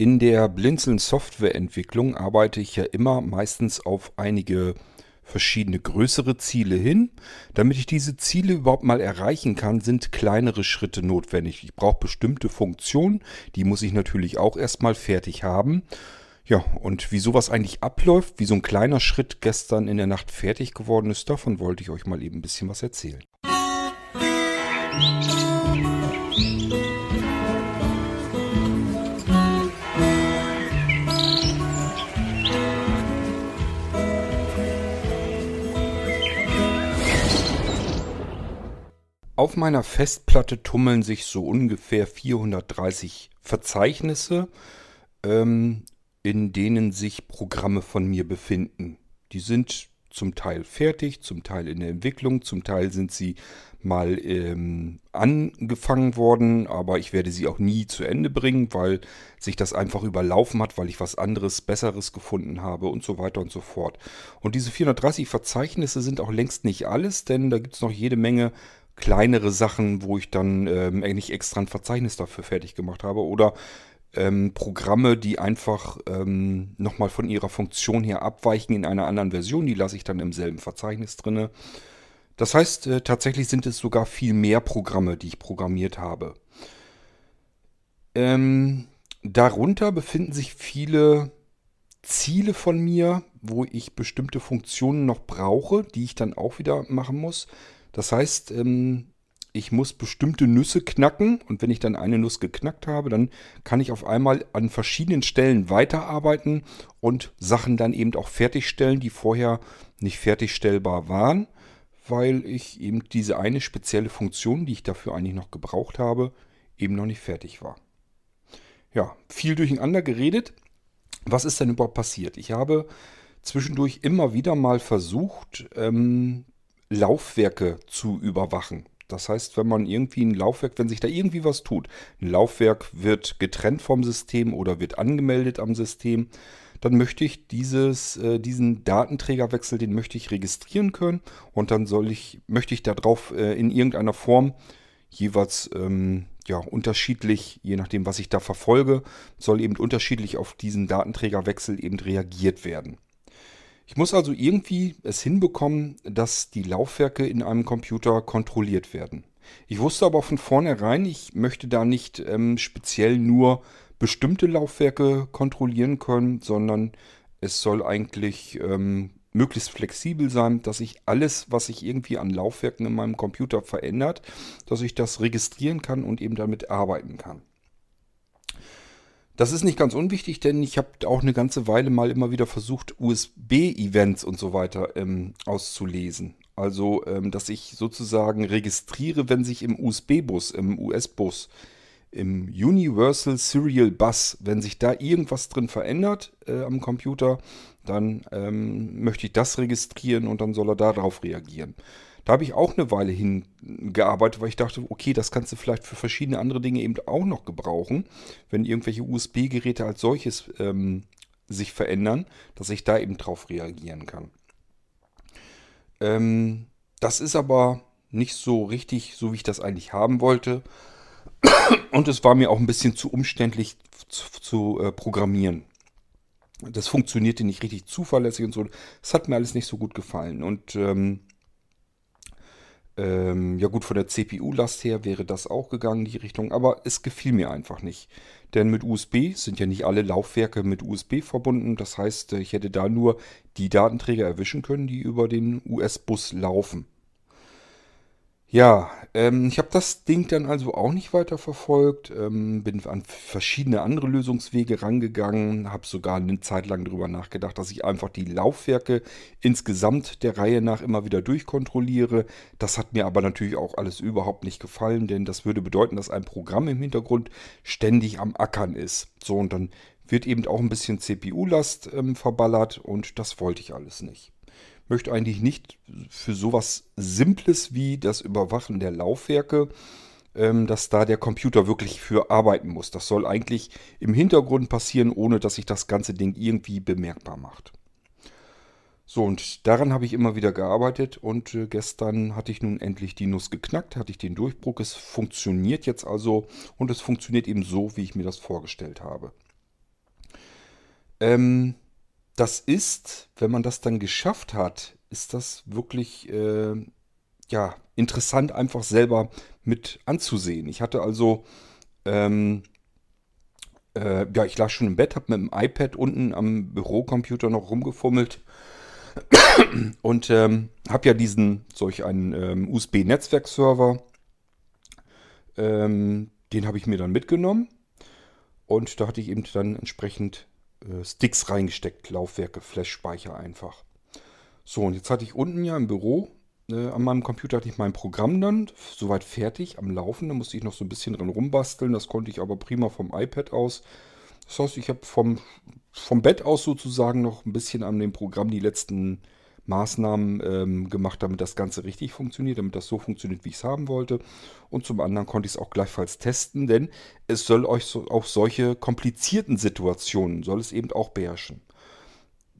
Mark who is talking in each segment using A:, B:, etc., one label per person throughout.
A: In der Blinzeln Softwareentwicklung arbeite ich ja immer meistens auf einige verschiedene größere Ziele hin. Damit ich diese Ziele überhaupt mal erreichen kann, sind kleinere Schritte notwendig. Ich brauche bestimmte Funktionen, die muss ich natürlich auch erstmal fertig haben. Ja, und wie sowas eigentlich abläuft, wie so ein kleiner Schritt gestern in der Nacht fertig geworden ist, davon wollte ich euch mal eben ein bisschen was erzählen. Musik Auf meiner Festplatte tummeln sich so ungefähr 430 Verzeichnisse, ähm, in denen sich Programme von mir befinden. Die sind zum Teil fertig, zum Teil in der Entwicklung, zum Teil sind sie mal ähm, angefangen worden, aber ich werde sie auch nie zu Ende bringen, weil sich das einfach überlaufen hat, weil ich was anderes, besseres gefunden habe und so weiter und so fort. Und diese 430 Verzeichnisse sind auch längst nicht alles, denn da gibt es noch jede Menge kleinere Sachen, wo ich dann ähm, eigentlich extra ein Verzeichnis dafür fertig gemacht habe oder ähm, Programme, die einfach ähm, nochmal von ihrer Funktion her abweichen in einer anderen Version, die lasse ich dann im selben Verzeichnis drin. Das heißt, äh, tatsächlich sind es sogar viel mehr Programme, die ich programmiert habe. Ähm, darunter befinden sich viele Ziele von mir, wo ich bestimmte Funktionen noch brauche, die ich dann auch wieder machen muss. Das heißt, ähm, ich muss bestimmte Nüsse knacken und wenn ich dann eine Nuss geknackt habe, dann kann ich auf einmal an verschiedenen Stellen weiterarbeiten und Sachen dann eben auch fertigstellen, die vorher nicht fertigstellbar waren, weil ich eben diese eine spezielle Funktion, die ich dafür eigentlich noch gebraucht habe, eben noch nicht fertig war. Ja, viel durcheinander geredet. Was ist denn überhaupt passiert? Ich habe zwischendurch immer wieder mal versucht, ähm, Laufwerke zu überwachen. Das heißt, wenn man irgendwie ein Laufwerk, wenn sich da irgendwie was tut, ein Laufwerk wird getrennt vom System oder wird angemeldet am System, dann möchte ich dieses, äh, diesen Datenträgerwechsel, den möchte ich registrieren können und dann soll ich, möchte ich darauf äh, in irgendeiner Form jeweils ähm, ja, unterschiedlich, je nachdem, was ich da verfolge, soll eben unterschiedlich auf diesen Datenträgerwechsel eben reagiert werden. Ich muss also irgendwie es hinbekommen, dass die Laufwerke in einem Computer kontrolliert werden. Ich wusste aber von vornherein, ich möchte da nicht ähm, speziell nur bestimmte Laufwerke kontrollieren können, sondern es soll eigentlich ähm, möglichst flexibel sein, dass ich alles, was sich irgendwie an Laufwerken in meinem Computer verändert, dass ich das registrieren kann und eben damit arbeiten kann. Das ist nicht ganz unwichtig, denn ich habe auch eine ganze Weile mal immer wieder versucht, USB-Events und so weiter ähm, auszulesen. Also, ähm, dass ich sozusagen registriere, wenn sich im USB-Bus, im US-Bus, im Universal Serial Bus, wenn sich da irgendwas drin verändert äh, am Computer, dann ähm, möchte ich das registrieren und dann soll er darauf reagieren. Da habe ich auch eine Weile hingearbeitet, weil ich dachte, okay, das kannst du vielleicht für verschiedene andere Dinge eben auch noch gebrauchen, wenn irgendwelche USB-Geräte als solches ähm, sich verändern, dass ich da eben drauf reagieren kann. Ähm, das ist aber nicht so richtig, so wie ich das eigentlich haben wollte. Und es war mir auch ein bisschen zu umständlich zu, zu äh, programmieren. Das funktionierte nicht richtig zuverlässig und so. Das hat mir alles nicht so gut gefallen. Und ähm, ähm, ja gut, von der CPU-Last her wäre das auch gegangen, die Richtung, aber es gefiel mir einfach nicht. Denn mit USB sind ja nicht alle Laufwerke mit USB verbunden. Das heißt, ich hätte da nur die Datenträger erwischen können, die über den US-Bus laufen. Ja, ähm, ich habe das Ding dann also auch nicht weiter verfolgt, ähm, bin an verschiedene andere Lösungswege rangegangen, habe sogar eine Zeit lang darüber nachgedacht, dass ich einfach die Laufwerke insgesamt der Reihe nach immer wieder durchkontrolliere. Das hat mir aber natürlich auch alles überhaupt nicht gefallen, denn das würde bedeuten, dass ein Programm im Hintergrund ständig am Ackern ist. So, und dann wird eben auch ein bisschen CPU-Last ähm, verballert und das wollte ich alles nicht möchte eigentlich nicht für sowas Simples wie das Überwachen der Laufwerke, ähm, dass da der Computer wirklich für arbeiten muss. Das soll eigentlich im Hintergrund passieren, ohne dass sich das ganze Ding irgendwie bemerkbar macht. So, und daran habe ich immer wieder gearbeitet und äh, gestern hatte ich nun endlich die Nuss geknackt, hatte ich den Durchbruch. Es funktioniert jetzt also und es funktioniert eben so, wie ich mir das vorgestellt habe. Ähm, das ist, wenn man das dann geschafft hat, ist das wirklich äh, ja, interessant, einfach selber mit anzusehen. Ich hatte also, ähm, äh, ja, ich lag schon im Bett, habe mit dem iPad unten am Bürocomputer noch rumgefummelt und ähm, habe ja diesen, solch einen ähm, USB-Netzwerkserver, ähm, den habe ich mir dann mitgenommen und da hatte ich eben dann entsprechend Sticks reingesteckt, Laufwerke, Flash-Speicher einfach. So, und jetzt hatte ich unten ja im Büro, äh, an meinem Computer hatte ich mein Programm dann soweit fertig am Laufen. Da musste ich noch so ein bisschen dran rumbasteln. Das konnte ich aber prima vom iPad aus. Das heißt, ich habe vom, vom Bett aus sozusagen noch ein bisschen an dem Programm die letzten Maßnahmen ähm, gemacht, damit das Ganze richtig funktioniert, damit das so funktioniert, wie ich es haben wollte. Und zum anderen konnte ich es auch gleichfalls testen, denn es soll euch so, auch solche komplizierten Situationen, soll es eben auch beherrschen.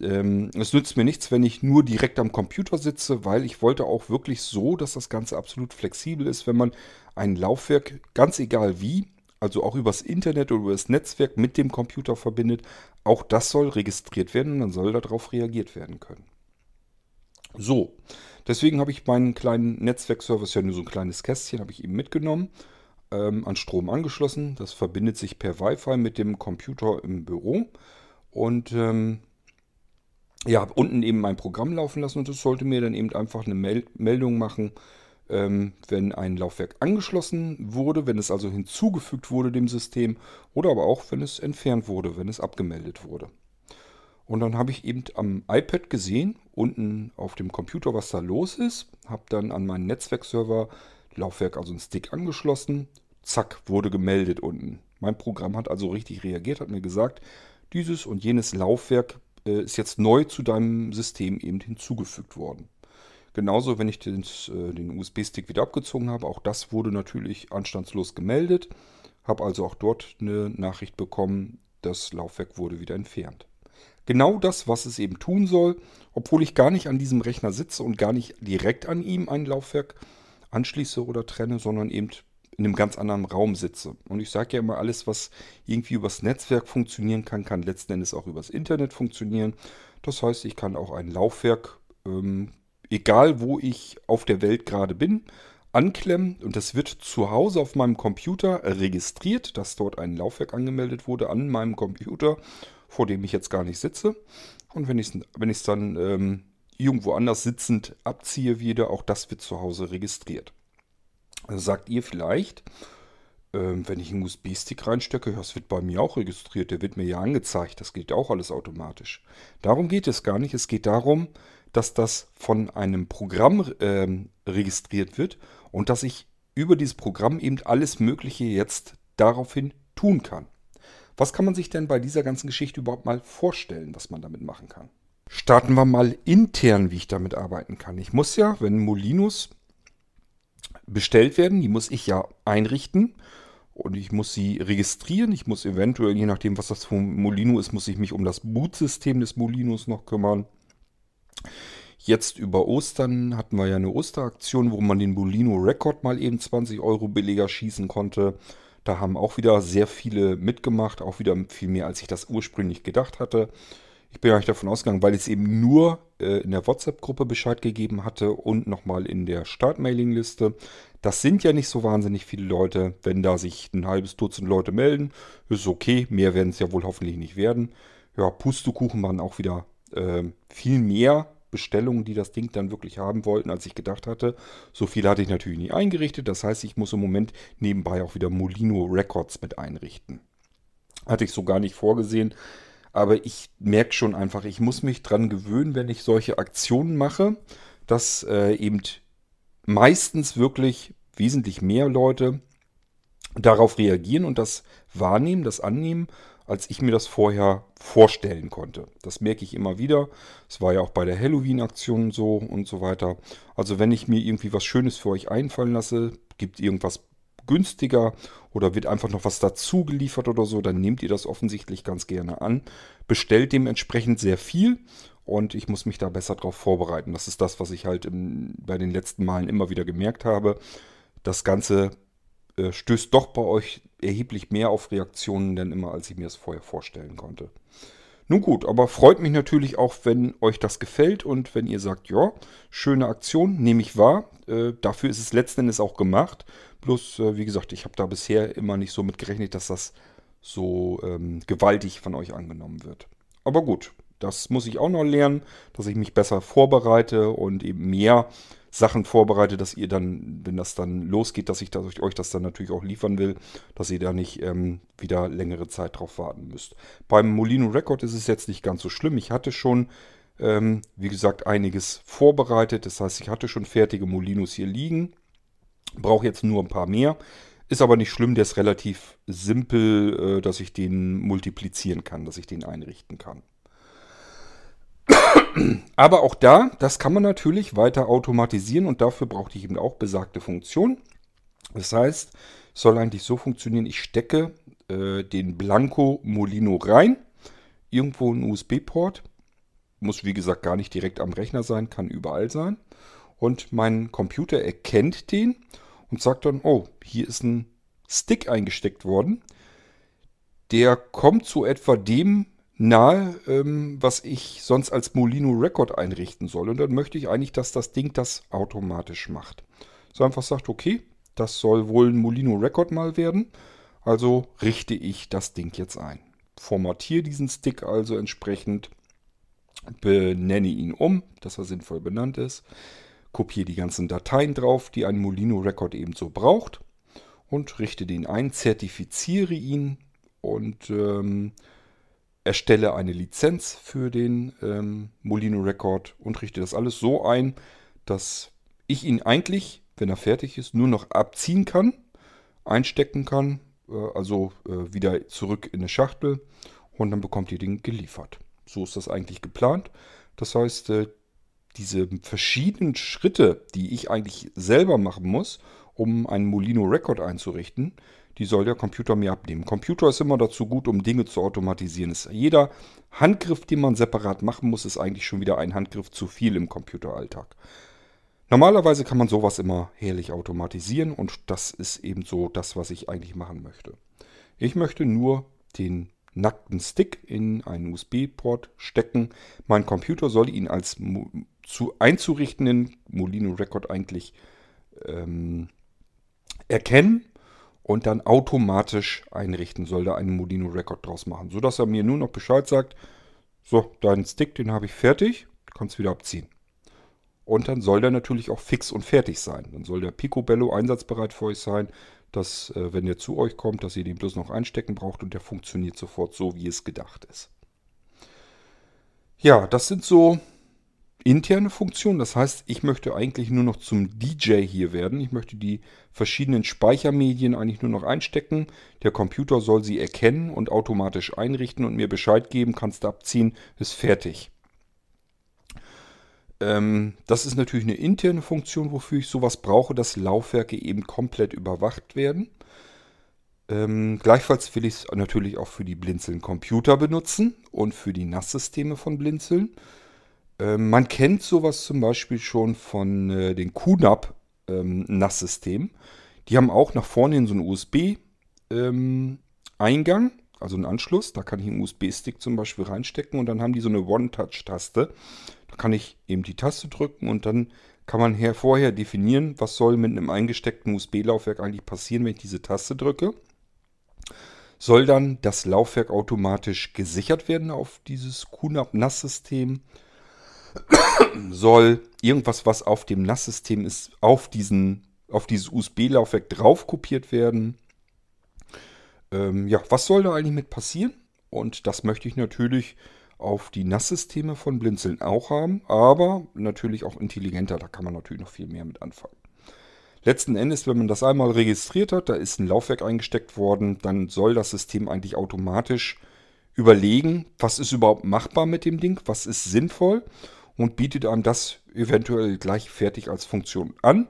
A: Ähm, es nützt mir nichts, wenn ich nur direkt am Computer sitze, weil ich wollte auch wirklich so, dass das Ganze absolut flexibel ist, wenn man ein Laufwerk, ganz egal wie, also auch übers Internet oder über das Netzwerk mit dem Computer verbindet, auch das soll registriert werden und dann soll darauf reagiert werden können. So, deswegen habe ich meinen kleinen Netzwerkservice, ja nur so ein kleines Kästchen, habe ich eben mitgenommen, ähm, an Strom angeschlossen. Das verbindet sich per Wi-Fi mit dem Computer im Büro und ähm, ja, habe unten eben mein Programm laufen lassen und es sollte mir dann eben einfach eine Mel Meldung machen, ähm, wenn ein Laufwerk angeschlossen wurde, wenn es also hinzugefügt wurde dem System oder aber auch, wenn es entfernt wurde, wenn es abgemeldet wurde. Und dann habe ich eben am iPad gesehen, unten auf dem Computer, was da los ist. Habe dann an meinen Netzwerkserver Laufwerk, also einen Stick angeschlossen. Zack, wurde gemeldet unten. Mein Programm hat also richtig reagiert, hat mir gesagt, dieses und jenes Laufwerk äh, ist jetzt neu zu deinem System eben hinzugefügt worden. Genauso, wenn ich den, äh, den USB-Stick wieder abgezogen habe, auch das wurde natürlich anstandslos gemeldet. Habe also auch dort eine Nachricht bekommen, das Laufwerk wurde wieder entfernt. Genau das, was es eben tun soll, obwohl ich gar nicht an diesem Rechner sitze und gar nicht direkt an ihm ein Laufwerk anschließe oder trenne, sondern eben in einem ganz anderen Raum sitze. Und ich sage ja immer, alles, was irgendwie übers Netzwerk funktionieren kann, kann letzten Endes auch übers Internet funktionieren. Das heißt, ich kann auch ein Laufwerk, ähm, egal wo ich auf der Welt gerade bin, anklemmen und das wird zu Hause auf meinem Computer registriert, dass dort ein Laufwerk angemeldet wurde an meinem Computer, vor dem ich jetzt gar nicht sitze. Und wenn ich es wenn dann ähm, irgendwo anders sitzend abziehe wieder, auch das wird zu Hause registriert. Also sagt ihr vielleicht, ähm, wenn ich einen USB-Stick reinstecke, das wird bei mir auch registriert, der wird mir ja angezeigt, das geht auch alles automatisch. Darum geht es gar nicht, es geht darum, dass das von einem Programm ähm, registriert wird und dass ich über dieses Programm eben alles Mögliche jetzt daraufhin tun kann. Was kann man sich denn bei dieser ganzen Geschichte überhaupt mal vorstellen, was man damit machen kann? Starten wir mal intern, wie ich damit arbeiten kann. Ich muss ja, wenn Molinos bestellt werden. Die muss ich ja einrichten. Und ich muss sie registrieren. Ich muss eventuell, je nachdem, was das für ein Molino ist, muss ich mich um das Bootsystem des Molinos noch kümmern. Jetzt über Ostern hatten wir ja eine Osteraktion, wo man den Molino Record mal eben 20 Euro billiger schießen konnte. Da haben auch wieder sehr viele mitgemacht, auch wieder viel mehr, als ich das ursprünglich gedacht hatte. Ich bin eigentlich davon ausgegangen, weil es eben nur äh, in der WhatsApp-Gruppe Bescheid gegeben hatte und nochmal in der Start-Mailing-Liste. Das sind ja nicht so wahnsinnig viele Leute. Wenn da sich ein halbes Dutzend Leute melden, ist okay. Mehr werden es ja wohl hoffentlich nicht werden. Ja, Pustekuchen waren auch wieder äh, viel mehr Bestellungen, die das Ding dann wirklich haben wollten, als ich gedacht hatte. So viel hatte ich natürlich nicht eingerichtet. Das heißt, ich muss im Moment nebenbei auch wieder Molino Records mit einrichten. Hatte ich so gar nicht vorgesehen. Aber ich merke schon einfach, ich muss mich dran gewöhnen, wenn ich solche Aktionen mache, dass äh, eben meistens wirklich wesentlich mehr Leute darauf reagieren und das wahrnehmen, das annehmen, als ich mir das vorher vorstellen konnte. Das merke ich immer wieder. Es war ja auch bei der Halloween-Aktion so und so weiter. Also wenn ich mir irgendwie was Schönes für euch einfallen lasse, gibt irgendwas günstiger oder wird einfach noch was dazu geliefert oder so, dann nehmt ihr das offensichtlich ganz gerne an. Bestellt dementsprechend sehr viel und ich muss mich da besser darauf vorbereiten. Das ist das, was ich halt im, bei den letzten Malen immer wieder gemerkt habe. Das Ganze äh, stößt doch bei euch erheblich mehr auf Reaktionen denn immer, als ich mir es vorher vorstellen konnte. Nun gut, aber freut mich natürlich auch, wenn euch das gefällt und wenn ihr sagt, ja, schöne Aktion, nehme ich wahr. Äh, dafür ist es letzten Endes auch gemacht. Bloß, äh, wie gesagt, ich habe da bisher immer nicht so mit gerechnet, dass das so ähm, gewaltig von euch angenommen wird. Aber gut, das muss ich auch noch lernen, dass ich mich besser vorbereite und eben mehr Sachen vorbereite, dass ihr dann, wenn das dann losgeht, dass ich das, euch das dann natürlich auch liefern will, dass ihr da nicht ähm, wieder längere Zeit drauf warten müsst. Beim Molino Record ist es jetzt nicht ganz so schlimm. Ich hatte schon, ähm, wie gesagt, einiges vorbereitet. Das heißt, ich hatte schon fertige Molinos hier liegen. Brauche jetzt nur ein paar mehr. Ist aber nicht schlimm, der ist relativ simpel, äh, dass ich den multiplizieren kann, dass ich den einrichten kann. Aber auch da, das kann man natürlich weiter automatisieren und dafür brauchte ich eben auch besagte Funktion. Das heißt, es soll eigentlich so funktionieren, ich stecke äh, den Blanco Molino rein, irgendwo einen USB-Port, muss wie gesagt gar nicht direkt am Rechner sein, kann überall sein. Und mein Computer erkennt den und sagt dann, oh, hier ist ein Stick eingesteckt worden. Der kommt zu etwa dem nahe, ähm, was ich sonst als Molino Record einrichten soll. Und dann möchte ich eigentlich, dass das Ding das automatisch macht. So einfach sagt, okay, das soll wohl ein Molino Record mal werden. Also richte ich das Ding jetzt ein. Formatiere diesen Stick also entsprechend, benenne ihn um, dass er sinnvoll benannt ist, kopiere die ganzen Dateien drauf, die ein Molino Record ebenso braucht und richte den ein, zertifiziere ihn und ähm, erstelle eine Lizenz für den ähm, Molino Record und richte das alles so ein, dass ich ihn eigentlich, wenn er fertig ist, nur noch abziehen kann, einstecken kann, äh, also äh, wieder zurück in eine Schachtel und dann bekommt ihr den geliefert. So ist das eigentlich geplant. Das heißt, äh, diese verschiedenen Schritte, die ich eigentlich selber machen muss, um einen Molino Record einzurichten, die soll der Computer mir abnehmen. Computer ist immer dazu gut, um Dinge zu automatisieren. jeder Handgriff, den man separat machen muss, ist eigentlich schon wieder ein Handgriff zu viel im Computeralltag. Normalerweise kann man sowas immer herrlich automatisieren und das ist eben so das, was ich eigentlich machen möchte. Ich möchte nur den nackten Stick in einen USB-Port stecken. Mein Computer soll ihn als zu einzurichtenden Molino Record eigentlich ähm, erkennen und dann automatisch einrichten, soll da einen Molino Record draus machen, sodass er mir nur noch Bescheid sagt, so, deinen Stick, den habe ich fertig, kannst wieder abziehen. Und dann soll der natürlich auch fix und fertig sein. Dann soll der Picobello einsatzbereit für euch sein, dass, äh, wenn der zu euch kommt, dass ihr den bloß noch einstecken braucht und der funktioniert sofort so, wie es gedacht ist. Ja, das sind so interne Funktion. Das heißt, ich möchte eigentlich nur noch zum DJ hier werden. Ich möchte die verschiedenen Speichermedien eigentlich nur noch einstecken. Der Computer soll sie erkennen und automatisch einrichten und mir Bescheid geben, kannst du abziehen, ist fertig. Ähm, das ist natürlich eine interne Funktion, wofür ich sowas brauche, dass Laufwerke eben komplett überwacht werden. Ähm, gleichfalls will ich es natürlich auch für die Blinzeln Computer benutzen und für die NAS-Systeme von Blinzeln. Ähm, man kennt sowas zum Beispiel schon von äh, den QNAP ähm. Die haben auch nach vorne hin so einen USB-Eingang, ähm, also einen Anschluss. Da kann ich einen USB-Stick zum Beispiel reinstecken und dann haben die so eine One-Touch-Taste. Da kann ich eben die Taste drücken und dann kann man her vorher definieren, was soll mit einem eingesteckten USB-Laufwerk eigentlich passieren, wenn ich diese Taste drücke. Soll dann das Laufwerk automatisch gesichert werden auf dieses QNAP NAS-System? Soll irgendwas, was auf dem NAS-System ist, auf, diesen, auf dieses USB-Laufwerk drauf kopiert werden. Ähm, ja, was soll da eigentlich mit passieren? Und das möchte ich natürlich auf die NAS-Systeme von Blinzeln auch haben, aber natürlich auch intelligenter. Da kann man natürlich noch viel mehr mit anfangen. Letzten Endes, wenn man das einmal registriert hat, da ist ein Laufwerk eingesteckt worden, dann soll das System eigentlich automatisch überlegen, was ist überhaupt machbar mit dem Ding, was ist sinnvoll und bietet einem das eventuell gleich fertig als Funktion an.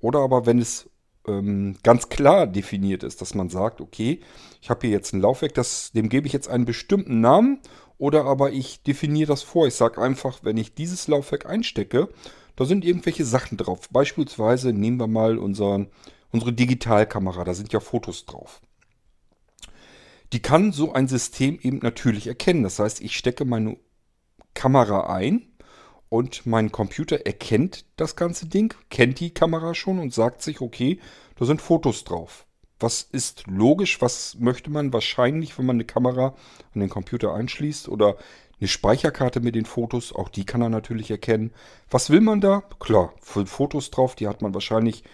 A: Oder aber wenn es ähm, ganz klar definiert ist, dass man sagt, okay, ich habe hier jetzt ein Laufwerk, das, dem gebe ich jetzt einen bestimmten Namen oder aber ich definiere das vor. Ich sage einfach, wenn ich dieses Laufwerk einstecke, da sind irgendwelche Sachen drauf. Beispielsweise nehmen wir mal unseren, unsere Digitalkamera, da sind ja Fotos drauf. die kann so ein System eben natürlich erkennen. Das heißt, ich stecke meine Kamera ein und mein Computer erkennt das ganze Ding, kennt die Kamera schon und sagt sich, okay, da sind Fotos drauf. Was ist logisch? Was möchte man wahrscheinlich, wenn man eine Kamera an den Computer einschließt oder eine Speicherkarte mit den Fotos? Auch die kann er natürlich erkennen. Was will man da? Klar, Fotos drauf, die hat man wahrscheinlich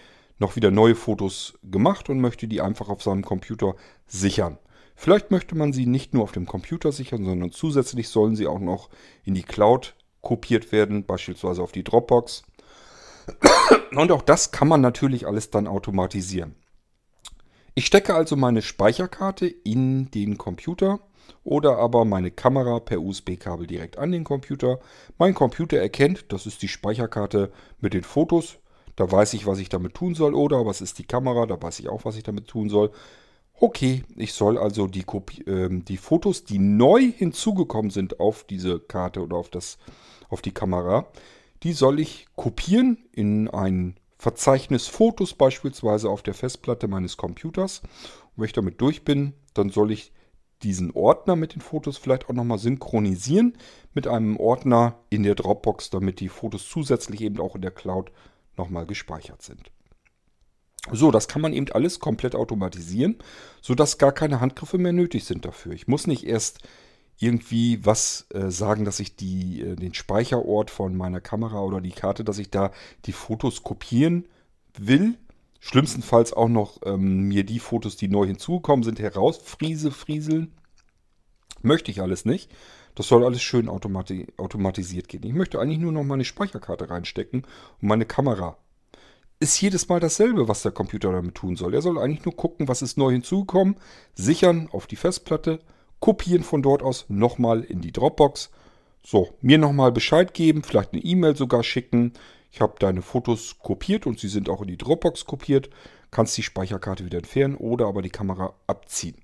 A: noch wieder neue Fotos gemacht und möchte die einfach auf seinem Computer sichern. Vielleicht möchte man sie nicht nur auf dem Computer sichern, sondern zusätzlich sollen sie auch noch in die Cloud kopiert werden, beispielsweise auf die Dropbox. Und auch das kann man natürlich alles dann automatisieren. Ich stecke also meine Speicherkarte in den Computer oder aber meine Kamera per USB-Kabel direkt an den Computer. Mein Computer erkennt, das ist die Speicherkarte mit den Fotos. Da weiß ich, was ich damit tun soll. Oder was ist die Kamera, da weiß ich auch, was ich damit tun soll. Okay, ich soll also die, Kopie, äh, die Fotos, die neu hinzugekommen sind auf diese Karte oder auf, das, auf die Kamera, die soll ich kopieren in ein Verzeichnis Fotos beispielsweise auf der Festplatte meines Computers. Und wenn ich damit durch bin, dann soll ich diesen Ordner mit den Fotos vielleicht auch nochmal synchronisieren mit einem Ordner in der Dropbox, damit die Fotos zusätzlich eben auch in der Cloud nochmal gespeichert sind. So, das kann man eben alles komplett automatisieren, sodass gar keine Handgriffe mehr nötig sind dafür. Ich muss nicht erst irgendwie was äh, sagen, dass ich die, äh, den Speicherort von meiner Kamera oder die Karte, dass ich da die Fotos kopieren will. Schlimmstenfalls auch noch ähm, mir die Fotos, die neu hinzugekommen sind, herausfriese, frieseln. Möchte ich alles nicht. Das soll alles schön automati automatisiert gehen. Ich möchte eigentlich nur noch meine Speicherkarte reinstecken und meine Kamera ist jedes Mal dasselbe, was der Computer damit tun soll. Er soll eigentlich nur gucken, was ist neu hinzugekommen, sichern auf die Festplatte, kopieren von dort aus nochmal in die Dropbox. So, mir nochmal Bescheid geben, vielleicht eine E-Mail sogar schicken. Ich habe deine Fotos kopiert und sie sind auch in die Dropbox kopiert. Kannst die Speicherkarte wieder entfernen oder aber die Kamera abziehen.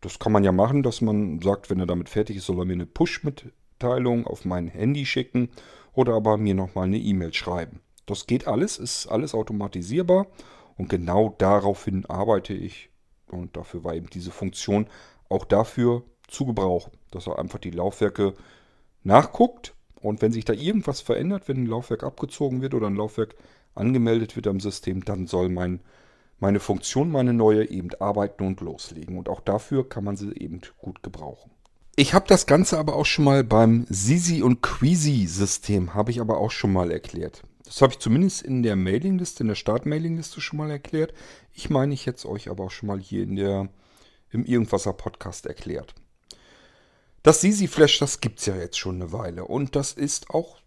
A: Das kann man ja machen, dass man sagt, wenn er damit fertig ist, soll er mir eine Push-Mitteilung auf mein Handy schicken oder aber mir nochmal eine E-Mail schreiben. Das geht alles, ist alles automatisierbar und genau daraufhin arbeite ich. Und dafür war eben diese Funktion auch dafür zu gebrauchen, dass er einfach die Laufwerke nachguckt und wenn sich da irgendwas verändert, wenn ein Laufwerk abgezogen wird oder ein Laufwerk angemeldet wird am System, dann soll mein, meine Funktion, meine neue, eben arbeiten und loslegen. Und auch dafür kann man sie eben gut gebrauchen. Ich habe das Ganze aber auch schon mal beim Sisi und Queasy System, habe ich aber auch schon mal erklärt. Das habe ich zumindest in der Mailingliste, in der Start-Mailingliste schon mal erklärt. Ich meine, ich es euch aber auch schon mal hier in der, im Irgendwasser Podcast erklärt. Das Sisi Flash, das gibt es ja jetzt schon eine Weile und das ist auch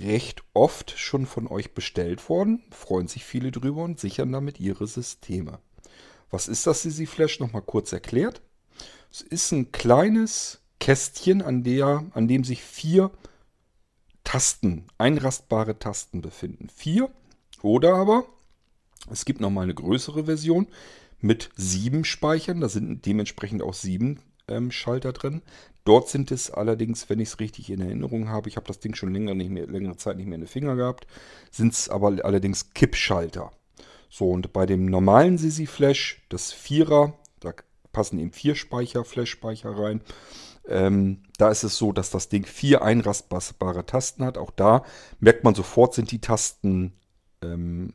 A: recht oft schon von euch bestellt worden. Freuen sich viele drüber und sichern damit ihre Systeme. Was ist das Sisi Flash? Nochmal kurz erklärt. Es ist ein kleines Kästchen, an, der, an dem sich vier Tasten, einrastbare Tasten befinden. Vier oder aber es gibt nochmal eine größere Version mit sieben Speichern. Da sind dementsprechend auch sieben ähm, Schalter drin. Dort sind es allerdings, wenn ich es richtig in Erinnerung habe, ich habe das Ding schon länger nicht mehr, längere Zeit nicht mehr in den Finger gehabt, sind es aber allerdings Kippschalter. So, und bei dem normalen Sisi Flash, das Vierer, da passen eben vier Speicher, Flash-Speicher rein. Ähm, da ist es so, dass das Ding vier einrastbare Tasten hat. Auch da merkt man sofort, sind die Tasten ähm,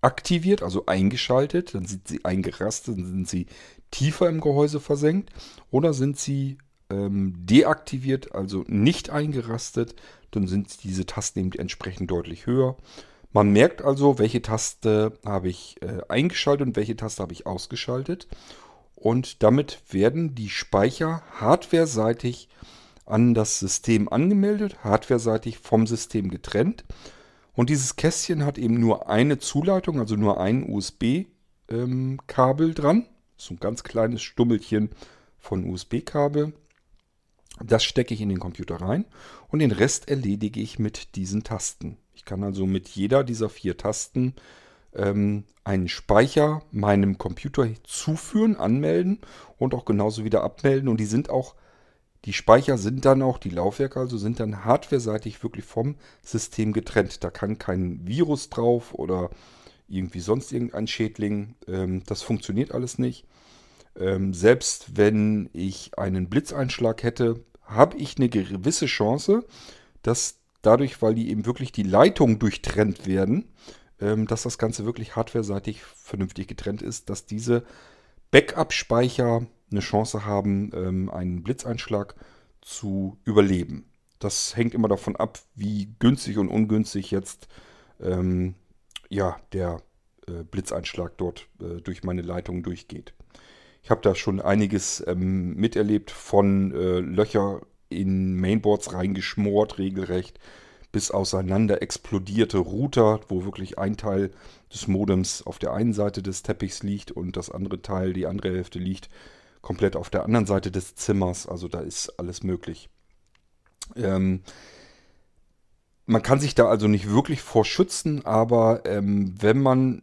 A: aktiviert, also eingeschaltet. Dann sind sie eingerastet, dann sind sie tiefer im Gehäuse versenkt. Oder sind sie ähm, deaktiviert, also nicht eingerastet. Dann sind diese Tasten eben entsprechend deutlich höher. Man merkt also, welche Taste habe ich äh, eingeschaltet und welche Taste habe ich ausgeschaltet und damit werden die Speicher hardwareseitig an das System angemeldet, hardwareseitig vom System getrennt. Und dieses Kästchen hat eben nur eine Zuleitung, also nur ein USB-Kabel ähm, dran. So ein ganz kleines Stummelchen von USB-Kabel. Das stecke ich in den Computer rein und den Rest erledige ich mit diesen Tasten. Ich kann also mit jeder dieser vier Tasten ähm, einen Speicher meinem Computer zuführen, anmelden und auch genauso wieder abmelden. Und die sind auch, die Speicher sind dann auch, die Laufwerke also sind dann hardwareseitig wirklich vom System getrennt. Da kann kein Virus drauf oder irgendwie sonst irgendein Schädling. Ähm, das funktioniert alles nicht. Ähm, selbst wenn ich einen Blitzeinschlag hätte, habe ich eine gewisse Chance, dass dadurch, weil die eben wirklich die Leitungen durchtrennt werden, dass das Ganze wirklich hardware-seitig vernünftig getrennt ist, dass diese Backup-Speicher eine Chance haben, ähm, einen Blitzeinschlag zu überleben. Das hängt immer davon ab, wie günstig und ungünstig jetzt ähm, ja, der äh, Blitzeinschlag dort äh, durch meine Leitung durchgeht. Ich habe da schon einiges ähm, miterlebt, von äh, Löcher in Mainboards reingeschmort, regelrecht, bis auseinander explodierte Router, wo wirklich ein Teil des Modems auf der einen Seite des Teppichs liegt und das andere Teil, die andere Hälfte liegt komplett auf der anderen Seite des Zimmers. Also da ist alles möglich. Ähm, man kann sich da also nicht wirklich vor schützen, aber ähm, wenn man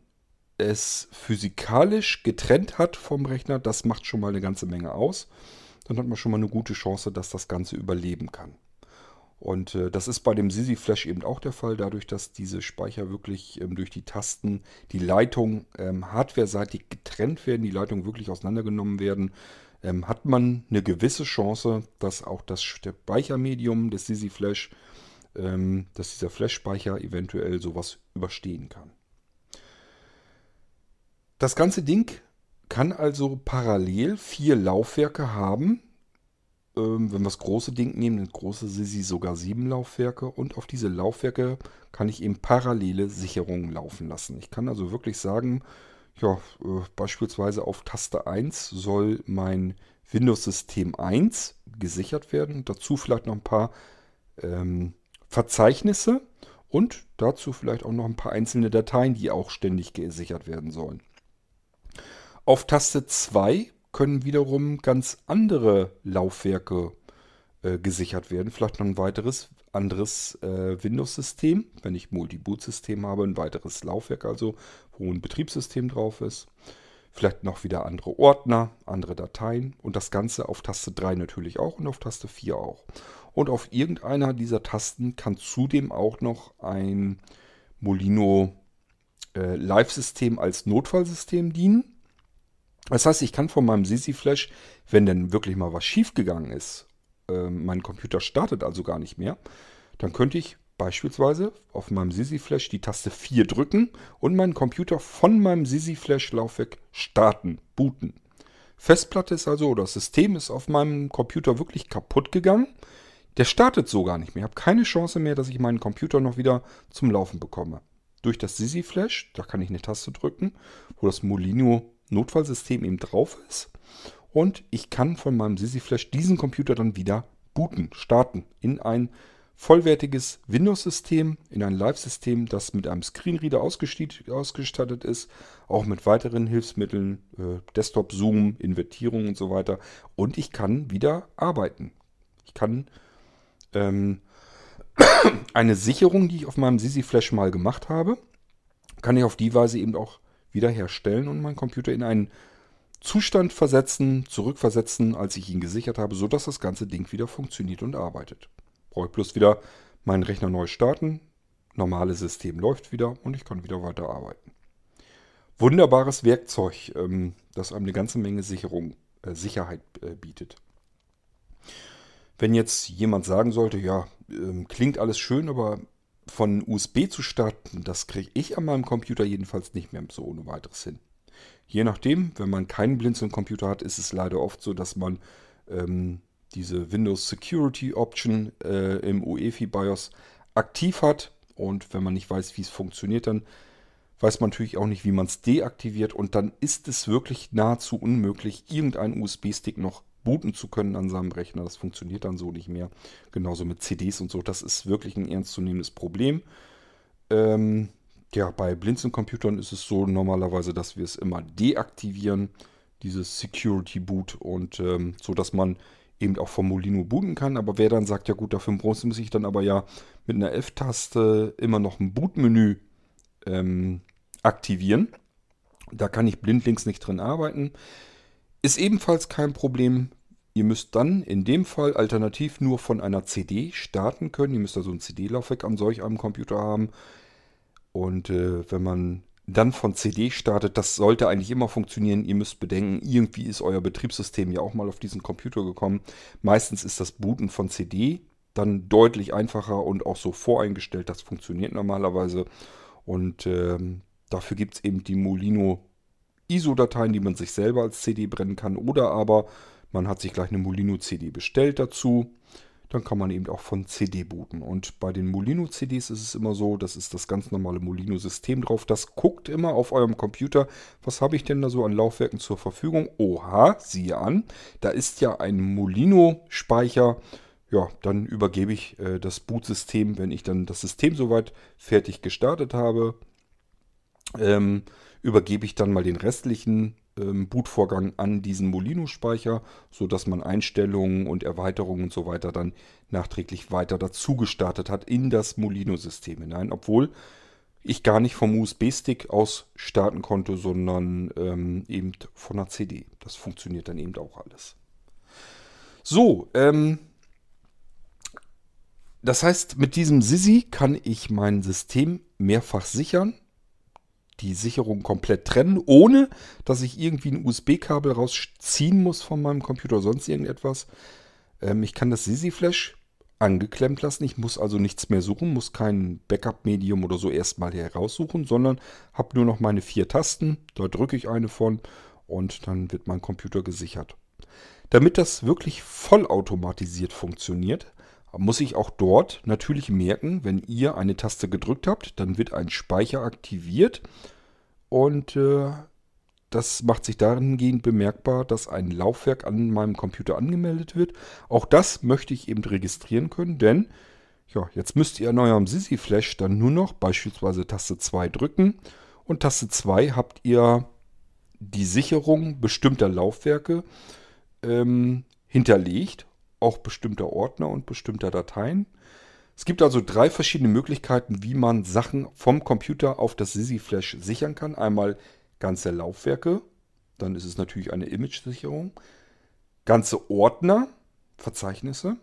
A: es physikalisch getrennt hat vom Rechner, das macht schon mal eine ganze Menge aus. Dann hat man schon mal eine gute Chance, dass das Ganze überleben kann. Und äh, das ist bei dem Sisi Flash eben auch der Fall, dadurch, dass diese Speicher wirklich ähm, durch die Tasten, die Leitung ähm, hardware-seitig getrennt werden, die Leitung wirklich auseinandergenommen werden, ähm, hat man eine gewisse Chance, dass auch das Speichermedium des Sisi Flash, ähm, dass dieser Flash-Speicher eventuell sowas überstehen kann. Das ganze Ding kann also parallel vier Laufwerke haben. Ähm, wenn wir das große Ding nehmen, das große Sisi sogar sieben Laufwerke. Und auf diese Laufwerke kann ich eben parallele Sicherungen laufen lassen. Ich kann also wirklich sagen, ja, äh, beispielsweise auf Taste 1 soll mein Windows-System 1 gesichert werden. Dazu vielleicht noch ein paar ähm, Verzeichnisse und dazu vielleicht auch noch ein paar einzelne Dateien, die auch ständig gesichert werden sollen. Auf Taste 2 können wiederum ganz andere Laufwerke äh, gesichert werden. Vielleicht noch ein weiteres anderes äh, Windows-System, wenn ich Multi-Boot-System habe, ein weiteres Laufwerk also, wo ein Betriebssystem drauf ist. Vielleicht noch wieder andere Ordner, andere Dateien und das Ganze auf Taste 3 natürlich auch und auf Taste 4 auch. Und auf irgendeiner dieser Tasten kann zudem auch noch ein Molino äh, Live-System als Notfallsystem dienen. Das heißt, ich kann von meinem Sisi Flash, wenn denn wirklich mal was schiefgegangen ist, äh, mein Computer startet also gar nicht mehr, dann könnte ich beispielsweise auf meinem Sisi Flash die Taste 4 drücken und meinen Computer von meinem Sisi Flash Laufwerk starten, booten. Festplatte ist also, oder das System ist auf meinem Computer wirklich kaputt gegangen. Der startet so gar nicht mehr. Ich habe keine Chance mehr, dass ich meinen Computer noch wieder zum Laufen bekomme. Durch das Sisi Flash, da kann ich eine Taste drücken, wo das Molino Notfallsystem eben drauf ist. Und ich kann von meinem Sisi Flash diesen Computer dann wieder booten, starten in ein vollwertiges Windows-System, in ein Live-System, das mit einem Screenreader ausgestattet ist, auch mit weiteren Hilfsmitteln, äh, Desktop-Zoom, Invertierung und so weiter. Und ich kann wieder arbeiten. Ich kann ähm, eine Sicherung, die ich auf meinem Sisi Flash mal gemacht habe, kann ich auf die Weise eben auch wiederherstellen und meinen Computer in einen Zustand versetzen, zurückversetzen, als ich ihn gesichert habe, sodass das ganze Ding wieder funktioniert und arbeitet. Brauche ich bloß wieder meinen Rechner neu starten, normales System läuft wieder und ich kann wieder weiter arbeiten. Wunderbares Werkzeug, ähm, das einem eine ganze Menge Sicherung, äh, Sicherheit äh, bietet. Wenn jetzt jemand sagen sollte, ja, ähm, klingt alles schön, aber von USB zu starten, das kriege ich an meinem Computer jedenfalls nicht mehr so ohne weiteres hin. Je nachdem, wenn man keinen Blinzeln-Computer hat, ist es leider oft so, dass man ähm, diese Windows Security Option äh, im UEFI BIOS aktiv hat. Und wenn man nicht weiß, wie es funktioniert, dann weiß man natürlich auch nicht, wie man es deaktiviert. Und dann ist es wirklich nahezu unmöglich, irgendeinen USB-Stick noch booten zu können an seinem Rechner. Das funktioniert dann so nicht mehr. Genauso mit CDs und so. Das ist wirklich ein ernstzunehmendes Problem. Ähm, ja, bei Blinzeln-Computern ist es so normalerweise, dass wir es immer deaktivieren, dieses Security Boot, und ähm, so, dass man eben auch vom Molino booten kann. Aber wer dann sagt, ja gut, dafür muss ich dann aber ja mit einer F-Taste immer noch ein Bootmenü ähm, aktivieren. Da kann ich blindlings nicht drin arbeiten. Ist ebenfalls kein Problem. Ihr müsst dann in dem Fall alternativ nur von einer CD starten können. Ihr müsst also ein CD-Laufwerk an solch einem Computer haben. Und äh, wenn man dann von CD startet. Das sollte eigentlich immer funktionieren. Ihr müsst bedenken, irgendwie ist euer Betriebssystem ja auch mal auf diesen Computer gekommen. Meistens ist das Booten von CD dann deutlich einfacher und auch so voreingestellt. Das funktioniert normalerweise. Und ähm, dafür gibt es eben die Molino ISO-Dateien, die man sich selber als CD brennen kann. Oder aber man hat sich gleich eine Molino CD bestellt dazu dann kann man eben auch von CD booten. Und bei den Molino-CDs ist es immer so, das ist das ganz normale Molino-System drauf. Das guckt immer auf eurem Computer, was habe ich denn da so an Laufwerken zur Verfügung? Oha, siehe an, da ist ja ein Molino-Speicher. Ja, dann übergebe ich äh, das Bootsystem, wenn ich dann das System soweit fertig gestartet habe. Ähm, übergebe ich dann mal den restlichen ähm, Bootvorgang an diesen Molino-Speicher, sodass man Einstellungen und Erweiterungen und so weiter dann nachträglich weiter dazu gestartet hat in das Molino-System hinein, obwohl ich gar nicht vom USB-Stick aus starten konnte, sondern ähm, eben von der CD. Das funktioniert dann eben auch alles. So, ähm, das heißt, mit diesem Sisi kann ich mein System mehrfach sichern die Sicherung komplett trennen, ohne dass ich irgendwie ein USB-Kabel rausziehen muss von meinem Computer sonst irgendetwas. Ähm, ich kann das Sisi-Flash angeklemmt lassen. Ich muss also nichts mehr suchen, muss kein Backup-Medium oder so erstmal heraussuchen, sondern habe nur noch meine vier Tasten. Da drücke ich eine von und dann wird mein Computer gesichert. Damit das wirklich vollautomatisiert funktioniert, muss ich auch dort natürlich merken, wenn ihr eine Taste gedrückt habt, dann wird ein Speicher aktiviert und äh, das macht sich dahingehend bemerkbar, dass ein Laufwerk an meinem Computer angemeldet wird. Auch das möchte ich eben registrieren können, denn ja, jetzt müsst ihr an eurem Sisi Flash dann nur noch beispielsweise Taste 2 drücken und Taste 2 habt ihr die Sicherung bestimmter Laufwerke ähm, hinterlegt auch bestimmter Ordner und bestimmter Dateien. Es gibt also drei verschiedene Möglichkeiten, wie man Sachen vom Computer auf das Sisi Flash sichern kann. Einmal ganze Laufwerke, dann ist es natürlich eine Image-Sicherung. Ganze Ordner, Verzeichnisse,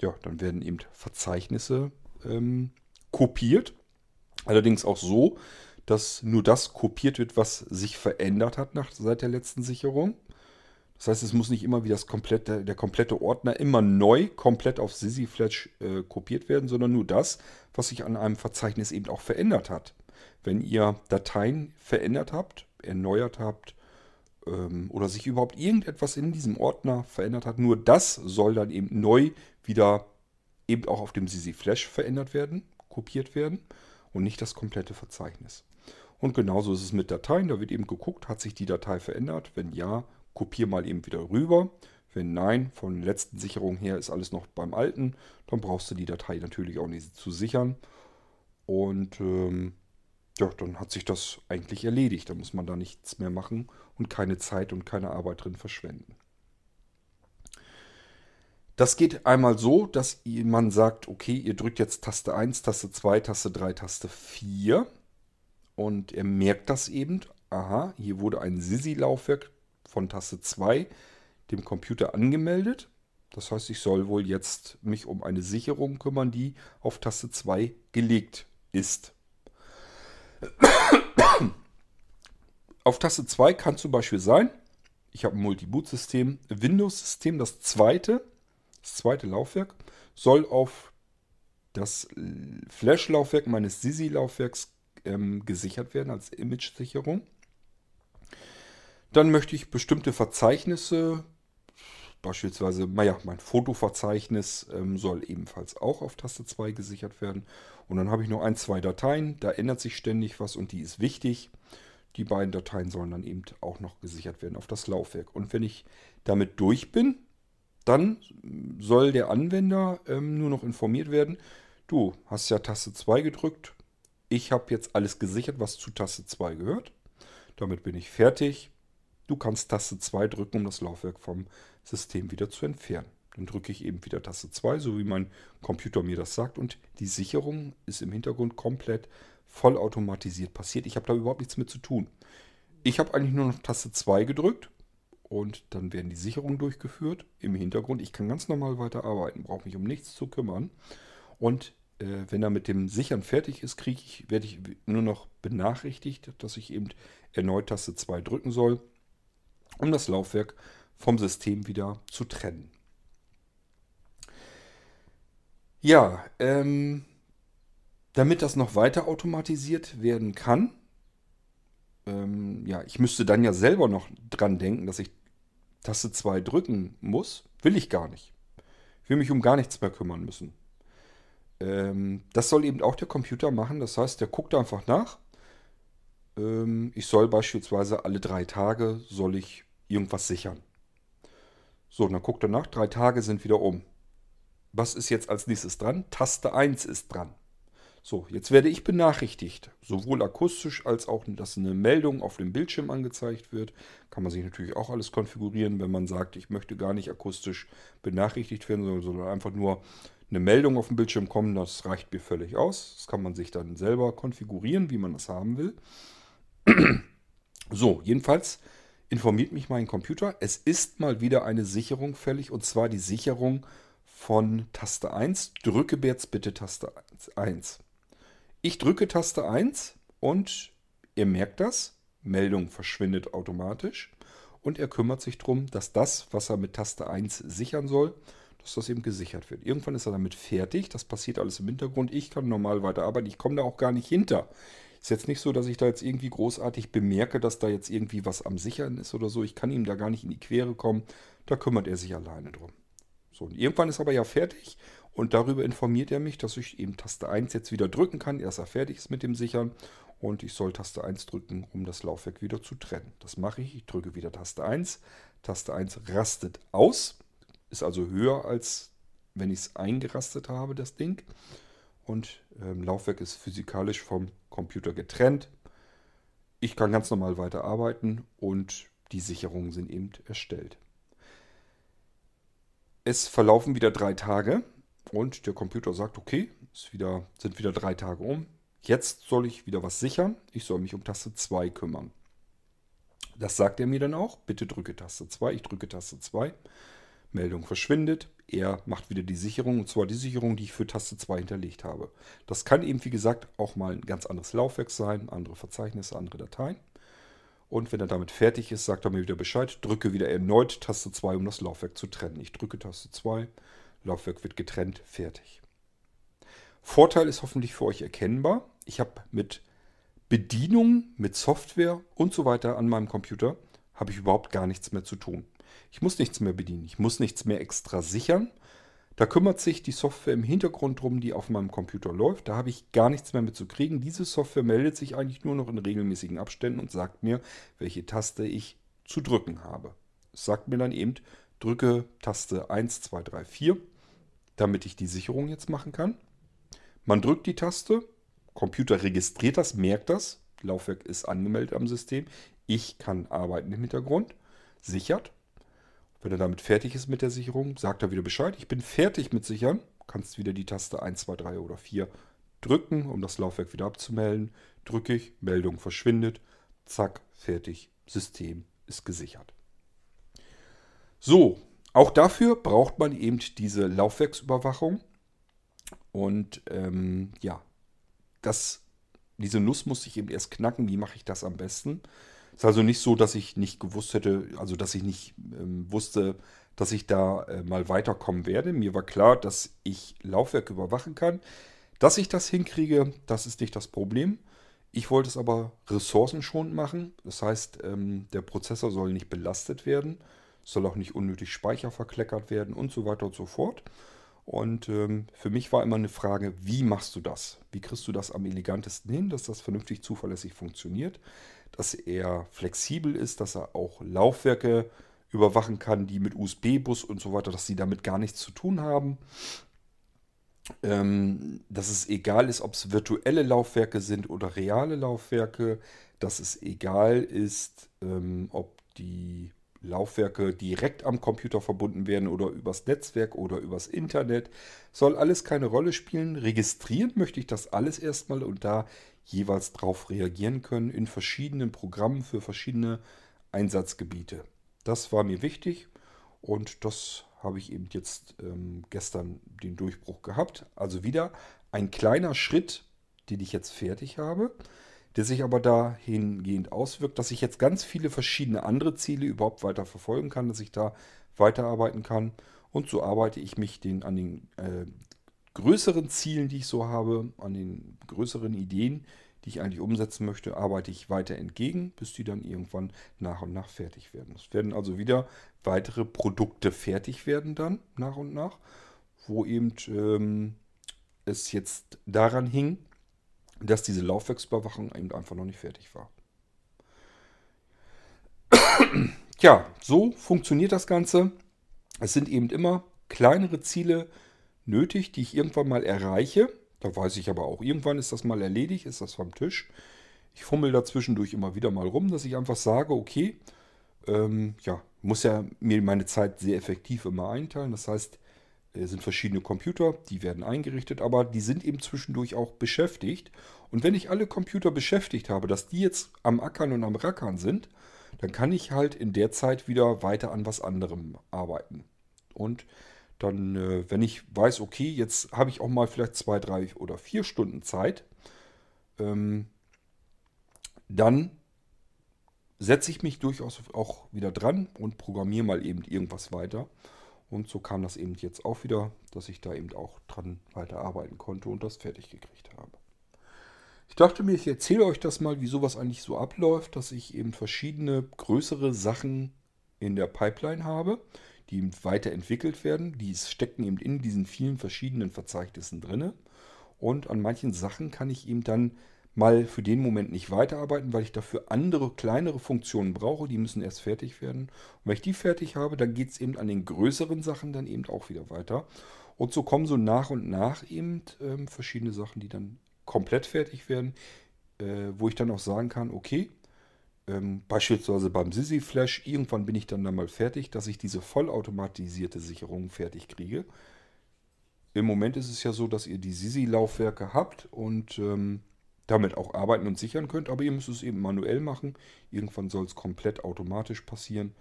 A: ja, dann werden eben Verzeichnisse ähm, kopiert. Allerdings auch so, dass nur das kopiert wird, was sich verändert hat nach, seit der letzten Sicherung. Das heißt, es muss nicht immer wie das komplette, der komplette Ordner immer neu komplett auf SYSI-Flash äh, kopiert werden, sondern nur das, was sich an einem Verzeichnis eben auch verändert hat. Wenn ihr Dateien verändert habt, erneuert habt ähm, oder sich überhaupt irgendetwas in diesem Ordner verändert hat, nur das soll dann eben neu wieder eben auch auf dem SYSI-Flash verändert werden, kopiert werden und nicht das komplette Verzeichnis. Und genauso ist es mit Dateien. Da wird eben geguckt, hat sich die Datei verändert? Wenn ja, kopiere mal eben wieder rüber. Wenn nein, von der letzten Sicherung her ist alles noch beim alten, dann brauchst du die Datei natürlich auch nicht zu sichern. Und ähm, ja, dann hat sich das eigentlich erledigt. Da muss man da nichts mehr machen und keine Zeit und keine Arbeit drin verschwenden. Das geht einmal so, dass man sagt, okay, ihr drückt jetzt Taste 1, Taste 2, Taste 3, Taste 4 und er merkt das eben. Aha, hier wurde ein Sisi-Laufwerk von Taste 2 dem Computer angemeldet. Das heißt, ich soll wohl jetzt mich um eine Sicherung kümmern, die auf Taste 2 gelegt ist. Auf Taste 2 kann zum Beispiel sein, ich habe ein Multiboot-System, Windows-System, das zweite, das zweite Laufwerk, soll auf das Flash-Laufwerk meines Sisi-Laufwerks ähm, gesichert werden als Image-Sicherung. Dann möchte ich bestimmte Verzeichnisse, beispielsweise, naja, mein Fotoverzeichnis ähm, soll ebenfalls auch auf Taste 2 gesichert werden. Und dann habe ich noch ein, zwei Dateien, da ändert sich ständig was und die ist wichtig. Die beiden Dateien sollen dann eben auch noch gesichert werden auf das Laufwerk. Und wenn ich damit durch bin, dann soll der Anwender ähm, nur noch informiert werden, du hast ja Taste 2 gedrückt, ich habe jetzt alles gesichert, was zu Taste 2 gehört. Damit bin ich fertig. Du kannst Taste 2 drücken, um das Laufwerk vom System wieder zu entfernen. Dann drücke ich eben wieder Taste 2, so wie mein Computer mir das sagt. Und die Sicherung ist im Hintergrund komplett vollautomatisiert passiert. Ich habe da überhaupt nichts mit zu tun. Ich habe eigentlich nur noch Taste 2 gedrückt und dann werden die Sicherungen durchgeführt im Hintergrund. Ich kann ganz normal weiterarbeiten, brauche mich um nichts zu kümmern. Und Äh, wenn er mit dem Sichern fertig ist, kriege ich, werde ich nur noch benachrichtigt, dass ich eben erneut Taste 2 drücken soll, um das Laufwerk vom System wieder zu trennen. Ja, ähm, damit das noch weiter automatisiert werden kann, ähm, ja, ich müsste dann ja selber noch dran denken, dass ich Taste 2 drücken muss. Will ich gar nicht. Ich will mich um gar nichts mehr kümmern müssen. Ähm, das soll eben auch der Computer machen. Das heißt, der guckt einfach nach. Ähm, ich soll beispielsweise alle drei Tage soll ich irgendwas sichern. So, dann guckt er nach. Drei Tage sind wieder um. Was ist jetzt als nächstes dran? Taste 1 ist dran. So, jetzt werde ich benachrichtigt, sowohl akustisch als auch, dass eine Meldung auf dem Bildschirm angezeigt wird. Kann man sich natürlich auch alles konfigurieren, wenn man sagt, ich möchte gar nicht akustisch benachrichtigt werden, sondern einfach nur eine Meldung auf dem Bildschirm kommen, das reicht mir völlig aus. Das kann man sich dann selber konfigurieren, wie man das haben will. So, jedenfalls informiert mich mein Computer, es ist mal wieder eine Sicherung fällig und zwar die Sicherung von Taste 1. Drücke jetzt bitte Taste 1. Ich drücke Taste 1 und ihr merkt das, Meldung verschwindet automatisch und er kümmert sich darum, dass das, was er mit Taste 1 sichern soll, dass das eben gesichert wird. Irgendwann ist er damit fertig, das passiert alles im Hintergrund. Ich kann normal weiterarbeiten, ich komme da auch gar nicht hinter. Ist jetzt nicht so, dass ich da jetzt irgendwie großartig bemerke, dass da jetzt irgendwie was am Sichern ist oder so. Ich kann ihm da gar nicht in die Quere kommen. Da kümmert er sich alleine drum. So, und irgendwann ist aber ja fertig und darüber informiert er mich, dass ich eben Taste 1 jetzt wieder drücken kann, erst er fertig ist mit dem Sichern. Und ich soll Taste 1 drücken, um das Laufwerk wieder zu trennen. Das mache ich. Ich drücke wieder Taste 1. Taste 1 rastet aus. Ist also höher als wenn ich es eingerastet habe, das Ding. Und ähm, Laufwerk ist physikalisch vom Computer getrennt. Ich kann ganz normal weiterarbeiten und die Sicherungen sind eben erstellt. Es verlaufen wieder drei Tage und der Computer sagt, okay, ist wieder, sind wieder drei Tage um. Jetzt soll ich wieder was sichern. Ich soll mich um Taste 2 kümmern. Das sagt er mir dann auch. Bitte drücke Taste 2. Ich drücke Taste 2. Meldung verschwindet. Er macht wieder die Sicherung, und zwar die Sicherung, die ich für Taste 2 hinterlegt habe. Das kann eben, wie gesagt, auch mal ein ganz anderes Laufwerk sein, andere Verzeichnisse, andere Dateien. Und wenn er damit fertig ist, sagt er mir wieder Bescheid. Drücke wieder erneut Taste 2, um das Laufwerk zu trennen. Ich drücke Taste 2, Laufwerk wird getrennt, fertig. Vorteil ist hoffentlich für euch erkennbar. Ich habe mit Bedienung, mit Software und so weiter an meinem Computer habe ich überhaupt gar nichts mehr zu tun. Ich muss nichts mehr bedienen. Ich muss nichts mehr extra sichern. Da kümmert sich die Software im Hintergrund drum, die auf meinem Computer läuft. Da habe ich gar nichts mehr mit zu kriegen. Diese Software meldet sich eigentlich nur noch in regelmäßigen Abständen und sagt mir, welche Taste ich zu drücken habe. Es sagt mir dann eben, drücke Taste 1, 2, 3, 4, damit ich die Sicherung jetzt machen kann. Man drückt die Taste, Computer registriert das, merkt das, Laufwerk ist angemeldet am System. Ich kann arbeiten im Hintergrund, sichert. Wenn er damit fertig ist mit der Sicherung, sagt er wieder Bescheid. Ich bin fertig mit Sichern. Kannst wieder die Taste 1, 2, 3 oder 4 drücken, um das Laufwerk wieder abzumelden. Drücke ich, Meldung verschwindet. Zack, fertig. System ist gesichert. So, auch dafür braucht man eben diese Laufwerksüberwachung. Und ähm, ja, das, diese Nuss muss ich eben erst knacken. Wie mache ich das am besten? Ist also nicht so, dass ich nicht gewusst hätte, also dass ich nicht ähm, wusste, dass ich da äh, mal weiterkommen werde. Mir war klar, dass ich Laufwerk überwachen kann. Dass ich das hinkriege, das ist nicht das Problem. Ich wollte es aber ressourcenschonend machen. Das heißt, ähm, der Prozessor soll nicht belastet werden, soll auch nicht unnötig Speicher verkleckert werden und so weiter und so fort. Und ähm, für mich war immer eine Frage, wie machst du das? Wie kriegst du das am elegantesten hin, dass das vernünftig zuverlässig funktioniert? Dass er flexibel ist, dass er auch Laufwerke überwachen kann, die mit USB-Bus und so weiter, dass sie damit gar nichts zu tun haben. Ähm, dass es egal ist, ob es virtuelle Laufwerke sind oder reale Laufwerke, dass es egal ist, ähm, ob die Laufwerke direkt am Computer verbunden werden oder übers Netzwerk oder übers Internet. Soll alles keine Rolle spielen. Registrieren möchte ich das alles erstmal und da jeweils darauf reagieren können in verschiedenen Programmen für verschiedene Einsatzgebiete. Das war mir wichtig und das habe ich eben jetzt ähm, gestern den Durchbruch gehabt. Also wieder ein kleiner Schritt, den ich jetzt fertig habe, der sich aber dahingehend auswirkt, dass ich jetzt ganz viele verschiedene andere Ziele überhaupt weiter verfolgen kann, dass ich da weiterarbeiten kann. Und so arbeite ich mich den, an den äh, größeren Zielen, die ich so habe, an den größeren Ideen, die ich eigentlich umsetzen möchte, arbeite ich weiter entgegen, bis die dann irgendwann nach und nach fertig werden. Es werden also wieder weitere Produkte fertig werden dann nach und nach, wo eben ähm, es jetzt daran hing, dass diese Laufwerksüberwachung eben einfach noch nicht fertig war. Tja, so funktioniert das Ganze. Es sind eben immer kleinere Ziele nötig, die ich irgendwann mal erreiche. Da weiß ich aber auch, irgendwann ist das mal erledigt, ist das vom Tisch. Ich fummel dazwischendurch immer wieder mal rum, dass ich einfach sage, okay, ähm, ja, muss ja mir meine Zeit sehr effektiv immer einteilen. Das heißt, es sind verschiedene Computer, die werden eingerichtet, aber die sind eben zwischendurch auch beschäftigt. Und wenn ich alle Computer beschäftigt habe, dass die jetzt am Ackern und am Rackern sind, dann kann ich halt in der Zeit wieder weiter an was anderem arbeiten. Und dann, äh, wenn ich weiß, okay, jetzt habe ich auch mal vielleicht zwei, drei oder vier Stunden Zeit, ähm, dann setze ich mich durchaus auch wieder dran und programmiere mal eben irgendwas weiter. Und so kam das eben jetzt auch wieder, dass ich da eben auch dran weiterarbeiten konnte und das fertig gekriegt habe. Ich dachte mir, ich erzähle euch das mal, wie sowas eigentlich so abläuft, dass ich eben verschiedene größere Sachen in der Pipeline habe, die weiterentwickelt werden. Die stecken eben in diesen vielen verschiedenen Verzeichnissen drin. Und an manchen Sachen kann ich eben dann mal für den Moment nicht weiterarbeiten, weil ich dafür andere, kleinere Funktionen brauche. Die müssen erst fertig werden. Und wenn ich die fertig habe, dann geht es eben an den größeren Sachen dann eben auch wieder weiter. Und so kommen so nach und nach eben äh, verschiedene Sachen, die dann komplett fertig werden, äh, wo ich dann auch sagen kann, okay, ähm, beispielsweise beim Sisi Flash, irgendwann bin ich dann, dann mal fertig, dass ich diese vollautomatisierte Sicherung fertig kriege. Im Moment ist es ja so, dass ihr die Sisi-Laufwerke habt und ähm, damit auch arbeiten und sichern könnt, aber ihr müsst es eben manuell machen. Irgendwann soll es komplett automatisch passieren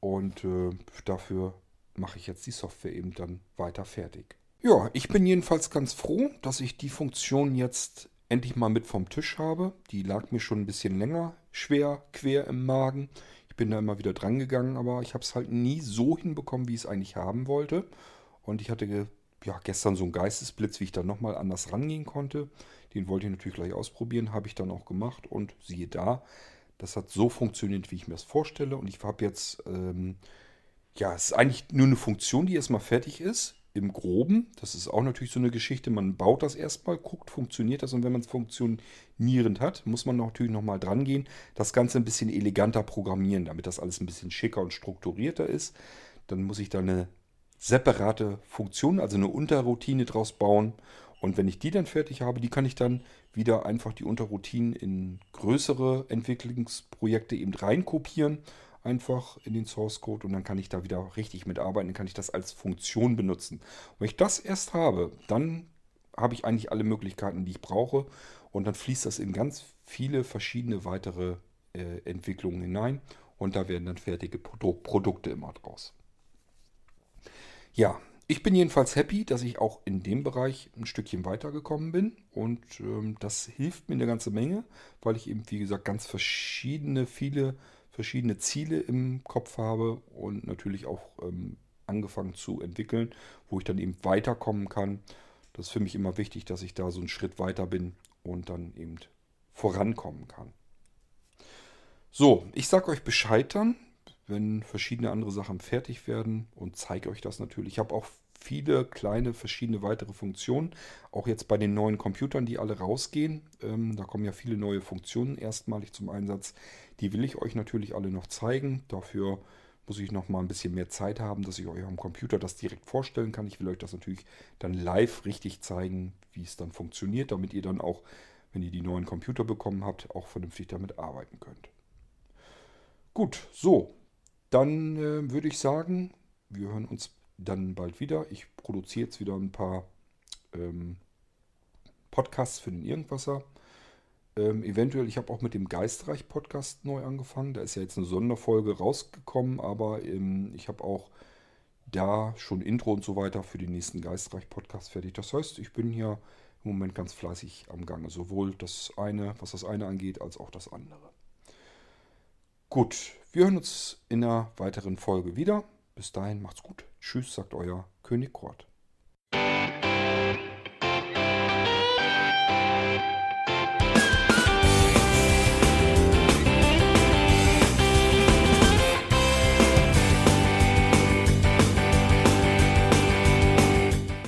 A: und äh, dafür mache ich jetzt die Software eben dann weiter fertig. Ja, ich bin jedenfalls ganz froh, dass ich die Funktion jetzt endlich mal mit vom Tisch habe. Die lag mir schon ein bisschen länger schwer quer im Magen. Ich bin da immer wieder dran gegangen, aber ich habe es halt nie so hinbekommen, wie ich es eigentlich haben wollte. Und ich hatte ja, gestern so einen Geistesblitz, wie ich da nochmal anders rangehen konnte. Den wollte ich natürlich gleich ausprobieren, habe ich dann auch gemacht und siehe da, das hat so funktioniert, wie ich mir das vorstelle. Und ich habe jetzt, ähm, ja, es ist eigentlich nur eine Funktion, die erstmal fertig ist im Groben. Das ist auch natürlich so eine Geschichte. Man baut das erstmal, guckt, funktioniert das und wenn man es funktionierend hat, muss man natürlich nochmal dran gehen, das Ganze ein bisschen eleganter programmieren, damit das alles ein bisschen schicker und strukturierter ist. Dann muss ich da eine separate Funktion, also eine Unterroutine draus bauen. Und wenn ich die dann fertig habe, die kann ich dann wieder einfach die Unterroutinen in größere Entwicklungsprojekte eben reinkopieren einfach in den Source Code und dann kann ich da wieder richtig mitarbeiten, dann kann ich das als Funktion benutzen. Und wenn ich das erst habe, dann habe ich eigentlich alle Möglichkeiten, die ich brauche und dann fließt das in ganz viele verschiedene weitere äh, Entwicklungen hinein und da werden dann fertige Produ Produkte immer draus. Ja, ich bin jedenfalls happy, dass ich auch in dem Bereich ein Stückchen weitergekommen bin und ähm, das hilft mir eine ganze Menge, weil ich eben, wie gesagt, ganz verschiedene, viele verschiedene Ziele im Kopf habe und natürlich auch ähm, angefangen zu entwickeln, wo ich dann eben weiterkommen kann. Das ist für mich immer wichtig, dass ich da so einen Schritt weiter bin und dann eben vorankommen kann. So, ich sage euch Bescheid dann, wenn verschiedene andere Sachen fertig werden und zeige euch das natürlich. Ich habe auch viele kleine verschiedene weitere Funktionen. Auch jetzt bei den neuen Computern, die alle rausgehen. Ähm, da kommen ja viele neue Funktionen erstmalig zum Einsatz. Die will ich euch natürlich alle noch zeigen. Dafür muss ich noch mal ein bisschen mehr Zeit haben, dass ich euch am Computer das direkt vorstellen kann. Ich will euch das natürlich dann live richtig zeigen, wie es dann funktioniert, damit ihr dann auch, wenn ihr die neuen Computer bekommen habt, auch vernünftig damit arbeiten könnt. Gut, so, dann äh, würde ich sagen, wir hören uns dann bald wieder. Ich produziere jetzt wieder ein paar ähm, Podcasts für den Irgendwasser. Ähm, eventuell, ich habe auch mit dem Geistreich-Podcast neu angefangen. Da ist ja jetzt eine Sonderfolge rausgekommen, aber ähm, ich habe auch
B: da schon Intro und so weiter für den nächsten Geistreich-Podcast fertig. Das heißt, ich bin hier im Moment ganz fleißig am Gange. Sowohl das eine, was das eine angeht, als auch das andere. Gut, wir hören uns in einer weiteren Folge wieder. Bis dahin macht's gut. Tschüss, sagt euer König Kurt.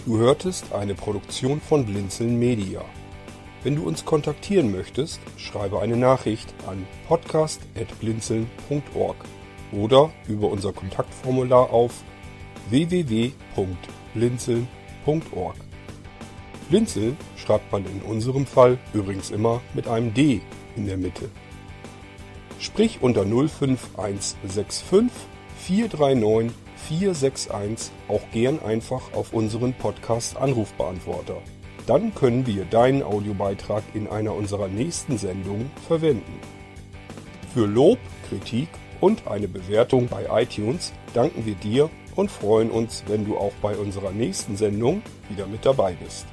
A: Du hörtest eine Produktion von Blinzeln Media. Wenn du uns kontaktieren möchtest, schreibe eine Nachricht an podcast.blinzeln.org oder über unser Kontaktformular auf www.blinzeln.org. Blinzeln schreibt man in unserem Fall übrigens immer mit einem D in der Mitte. Sprich unter 05165 439 461 auch gern einfach auf unseren Podcast Anrufbeantworter. Dann können wir deinen Audiobeitrag in einer unserer nächsten Sendungen verwenden. Für Lob, Kritik und eine Bewertung bei iTunes danken wir dir und freuen uns, wenn du auch bei unserer nächsten Sendung wieder mit dabei bist.